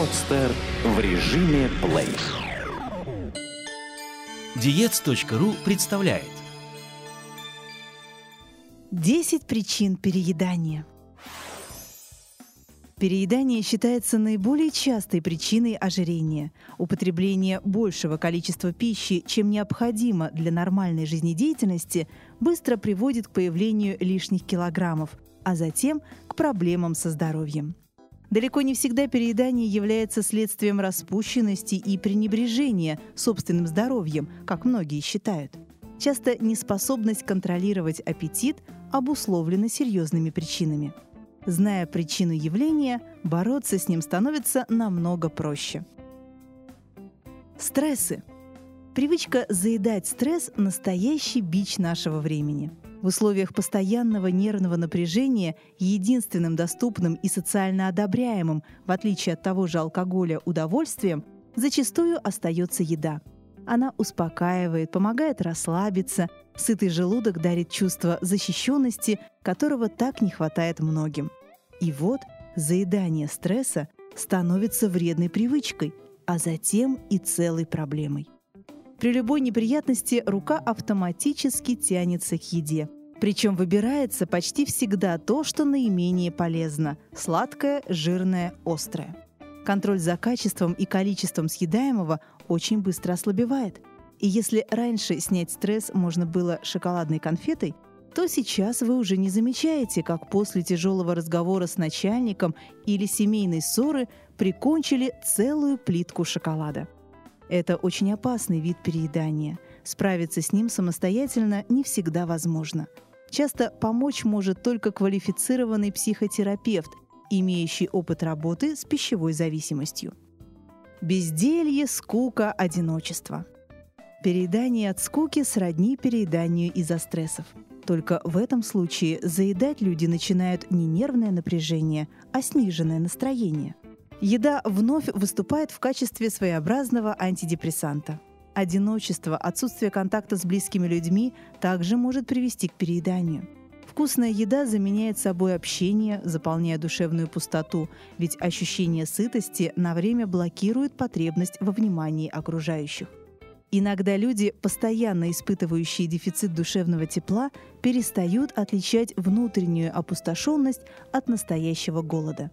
Подстер в режиме плей. Диец.ру представляет 10 причин переедания. Переедание считается наиболее частой причиной ожирения. Употребление большего количества пищи, чем необходимо для нормальной жизнедеятельности, быстро приводит к появлению лишних килограммов, а затем к проблемам со здоровьем. Далеко не всегда переедание является следствием распущенности и пренебрежения собственным здоровьем, как многие считают. Часто неспособность контролировать аппетит обусловлена серьезными причинами – Зная причину явления, бороться с ним становится намного проще. Стрессы. Привычка заедать стресс – настоящий бич нашего времени. В условиях постоянного нервного напряжения единственным доступным и социально одобряемым, в отличие от того же алкоголя, удовольствием зачастую остается еда. Она успокаивает, помогает расслабиться, Сытый желудок дарит чувство защищенности, которого так не хватает многим. И вот заедание стресса становится вредной привычкой, а затем и целой проблемой. При любой неприятности рука автоматически тянется к еде. Причем выбирается почти всегда то, что наименее полезно – сладкое, жирное, острое. Контроль за качеством и количеством съедаемого очень быстро ослабевает – и если раньше снять стресс можно было шоколадной конфетой, то сейчас вы уже не замечаете, как после тяжелого разговора с начальником или семейной ссоры прикончили целую плитку шоколада. Это очень опасный вид переедания. Справиться с ним самостоятельно не всегда возможно. Часто помочь может только квалифицированный психотерапевт, имеющий опыт работы с пищевой зависимостью. Безделье, скука, одиночество – Переедание от скуки сродни перееданию из-за стрессов. Только в этом случае заедать люди начинают не нервное напряжение, а сниженное настроение. Еда вновь выступает в качестве своеобразного антидепрессанта. Одиночество, отсутствие контакта с близкими людьми также может привести к перееданию. Вкусная еда заменяет собой общение, заполняя душевную пустоту, ведь ощущение сытости на время блокирует потребность во внимании окружающих. Иногда люди, постоянно испытывающие дефицит душевного тепла, перестают отличать внутреннюю опустошенность от настоящего голода.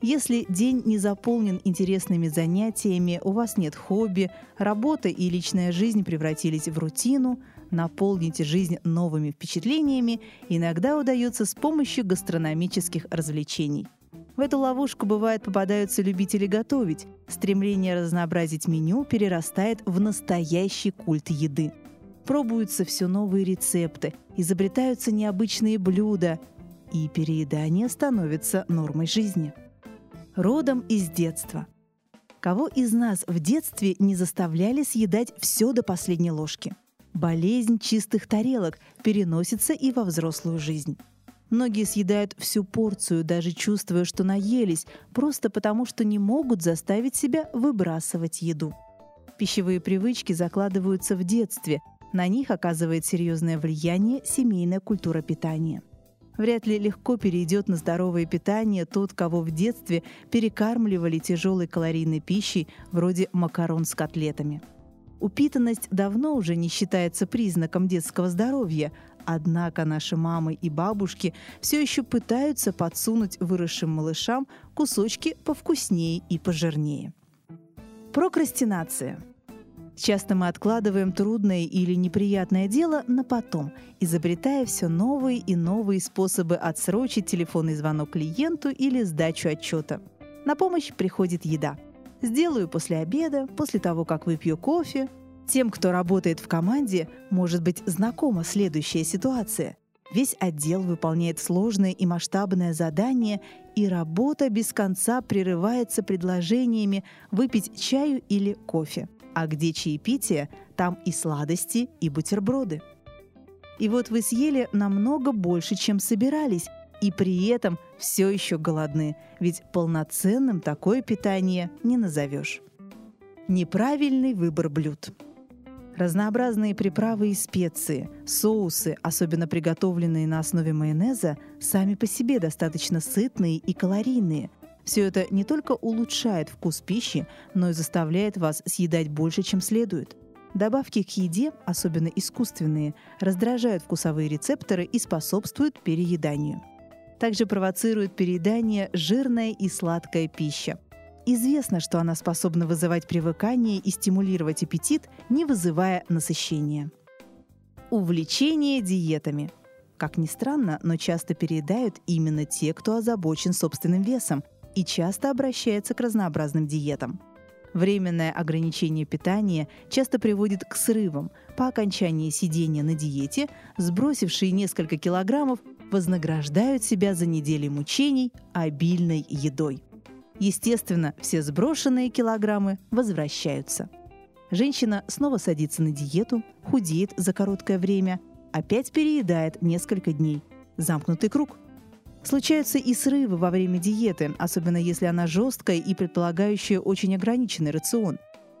Если день не заполнен интересными занятиями, у вас нет хобби, работа и личная жизнь превратились в рутину, наполните жизнь новыми впечатлениями, иногда удается с помощью гастрономических развлечений – в эту ловушку бывает попадаются любители готовить. Стремление разнообразить меню перерастает в настоящий культ еды. Пробуются все новые рецепты, изобретаются необычные блюда, и переедание становится нормой жизни. Родом из детства. Кого из нас в детстве не заставляли съедать все до последней ложки? Болезнь чистых тарелок переносится и во взрослую жизнь. Многие съедают всю порцию, даже чувствуя, что наелись, просто потому что не могут заставить себя выбрасывать еду. Пищевые привычки закладываются в детстве. На них оказывает серьезное влияние семейная культура питания. Вряд ли легко перейдет на здоровое питание тот, кого в детстве перекармливали тяжелой калорийной пищей вроде макарон с котлетами. Упитанность давно уже не считается признаком детского здоровья, однако наши мамы и бабушки все еще пытаются подсунуть выросшим малышам кусочки повкуснее и пожирнее. Прокрастинация. Часто мы откладываем трудное или неприятное дело на потом, изобретая все новые и новые способы отсрочить телефонный звонок клиенту или сдачу отчета. На помощь приходит еда – Сделаю после обеда, после того, как выпью кофе. Тем, кто работает в команде, может быть знакома следующая ситуация. Весь отдел выполняет сложное и масштабное задание, и работа без конца прерывается предложениями выпить чаю или кофе. А где чаепитие, там и сладости, и бутерброды. И вот вы съели намного больше, чем собирались, и при этом все еще голодны, ведь полноценным такое питание не назовешь. Неправильный выбор блюд. Разнообразные приправы и специи, соусы, особенно приготовленные на основе майонеза, сами по себе достаточно сытные и калорийные. Все это не только улучшает вкус пищи, но и заставляет вас съедать больше, чем следует. Добавки к еде, особенно искусственные, раздражают вкусовые рецепторы и способствуют перееданию. Также провоцирует переедание жирная и сладкая пища. Известно, что она способна вызывать привыкание и стимулировать аппетит, не вызывая насыщения. Увлечение диетами. Как ни странно, но часто переедают именно те, кто озабочен собственным весом и часто обращается к разнообразным диетам. Временное ограничение питания часто приводит к срывам. По окончании сидения на диете сбросившие несколько килограммов вознаграждают себя за недели мучений обильной едой. Естественно, все сброшенные килограммы возвращаются. Женщина снова садится на диету, худеет за короткое время, опять переедает несколько дней. Замкнутый круг. Случаются и срывы во время диеты, особенно если она жесткая и предполагающая очень ограниченный рацион.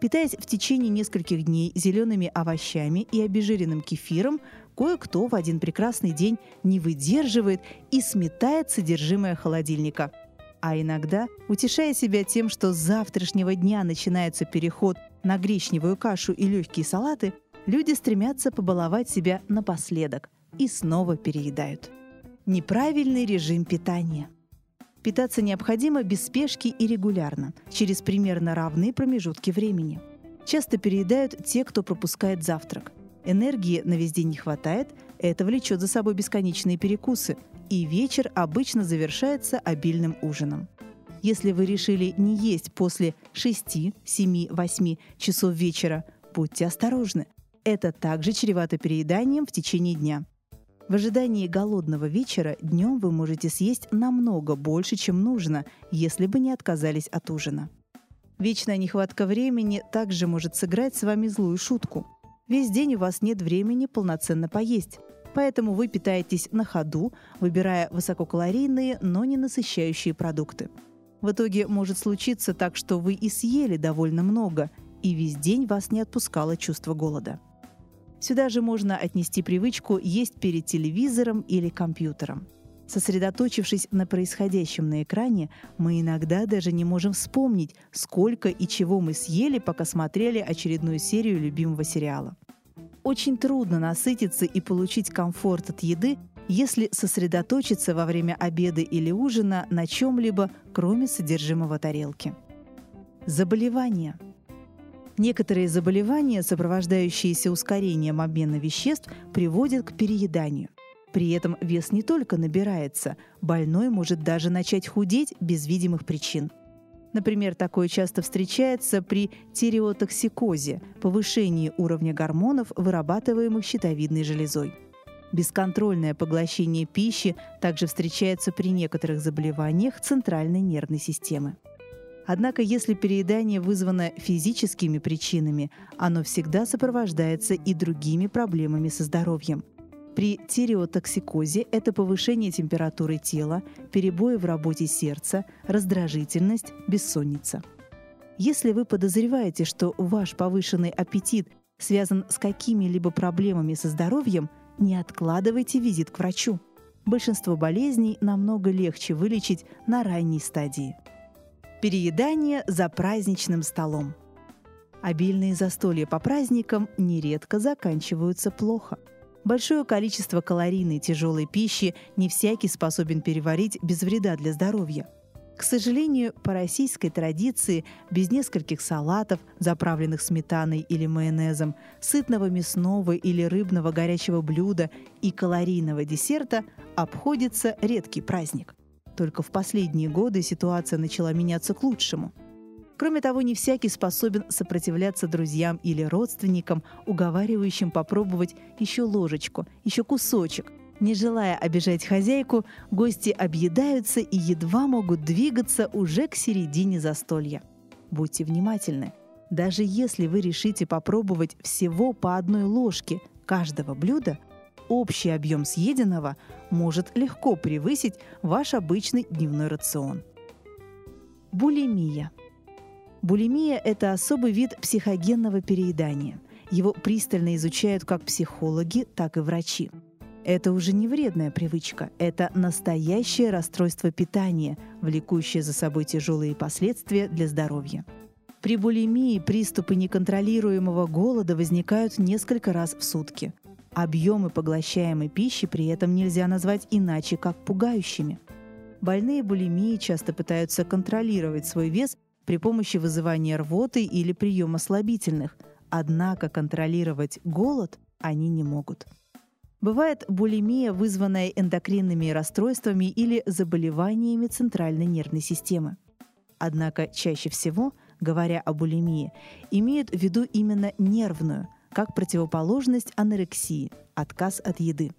Питаясь в течение нескольких дней зелеными овощами и обезжиренным кефиром, кое-кто в один прекрасный день не выдерживает и сметает содержимое холодильника. А иногда, утешая себя тем, что с завтрашнего дня начинается переход на гречневую кашу и легкие салаты, люди стремятся побаловать себя напоследок и снова переедают. Неправильный режим питания. Питаться необходимо без спешки и регулярно, через примерно равные промежутки времени. Часто переедают те, кто пропускает завтрак. Энергии на весь день не хватает, это влечет за собой бесконечные перекусы, и вечер обычно завершается обильным ужином. Если вы решили не есть после 6, 7, 8 часов вечера, будьте осторожны. Это также чревато перееданием в течение дня. В ожидании голодного вечера днем вы можете съесть намного больше, чем нужно, если бы не отказались от ужина. Вечная нехватка времени также может сыграть с вами злую шутку. Весь день у вас нет времени полноценно поесть, поэтому вы питаетесь на ходу, выбирая высококалорийные, но не насыщающие продукты. В итоге может случиться так, что вы и съели довольно много, и весь день вас не отпускало чувство голода. Сюда же можно отнести привычку есть перед телевизором или компьютером. Сосредоточившись на происходящем на экране, мы иногда даже не можем вспомнить, сколько и чего мы съели, пока смотрели очередную серию любимого сериала. Очень трудно насытиться и получить комфорт от еды, если сосредоточиться во время обеда или ужина на чем-либо, кроме содержимого тарелки. Заболевания – Некоторые заболевания, сопровождающиеся ускорением обмена веществ, приводят к перееданию. При этом вес не только набирается, больной может даже начать худеть без видимых причин. Например, такое часто встречается при тиреотоксикозе, повышении уровня гормонов, вырабатываемых щитовидной железой. Бесконтрольное поглощение пищи также встречается при некоторых заболеваниях центральной нервной системы. Однако, если переедание вызвано физическими причинами, оно всегда сопровождается и другими проблемами со здоровьем. При тиреотоксикозе это повышение температуры тела, перебои в работе сердца, раздражительность, бессонница. Если вы подозреваете, что ваш повышенный аппетит связан с какими-либо проблемами со здоровьем, не откладывайте визит к врачу. Большинство болезней намного легче вылечить на ранней стадии. Переедание за праздничным столом. Обильные застолья по праздникам нередко заканчиваются плохо. Большое количество калорийной тяжелой пищи не всякий способен переварить без вреда для здоровья. К сожалению, по российской традиции без нескольких салатов, заправленных сметаной или майонезом, сытного мясного или рыбного горячего блюда и калорийного десерта обходится редкий праздник. Только в последние годы ситуация начала меняться к лучшему. Кроме того, не всякий способен сопротивляться друзьям или родственникам, уговаривающим попробовать еще ложечку, еще кусочек. Не желая обижать хозяйку, гости объедаются и едва могут двигаться уже к середине застолья. Будьте внимательны. Даже если вы решите попробовать всего по одной ложке каждого блюда, общий объем съеденного может легко превысить ваш обычный дневной рацион. Булимия. Булимия – это особый вид психогенного переедания. Его пристально изучают как психологи, так и врачи. Это уже не вредная привычка, это настоящее расстройство питания, влекущее за собой тяжелые последствия для здоровья. При булимии приступы неконтролируемого голода возникают несколько раз в сутки. Объемы поглощаемой пищи при этом нельзя назвать иначе, как пугающими. Больные булимией часто пытаются контролировать свой вес при помощи вызывания рвоты или приема слабительных, однако контролировать голод они не могут. Бывает булимия, вызванная эндокринными расстройствами или заболеваниями центральной нервной системы. Однако чаще всего, говоря о булимии, имеют в виду именно нервную, как противоположность анорексии – отказ от еды.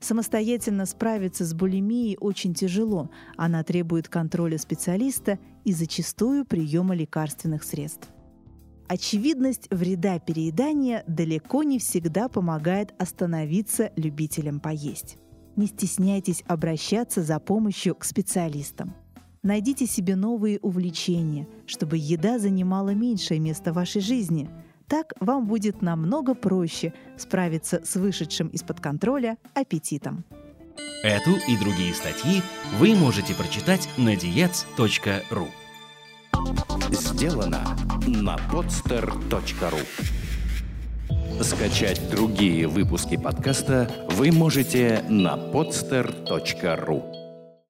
Самостоятельно справиться с булимией очень тяжело, она требует контроля специалиста и зачастую приема лекарственных средств. Очевидность вреда переедания далеко не всегда помогает остановиться любителям поесть. Не стесняйтесь обращаться за помощью к специалистам. Найдите себе новые увлечения, чтобы еда занимала меньшее место в вашей жизни. Так вам будет намного проще справиться с вышедшим из-под контроля аппетитом. Эту и другие статьи вы можете прочитать на diets.ru Сделано на podster.ru Скачать другие выпуски подкаста вы можете на podster.ru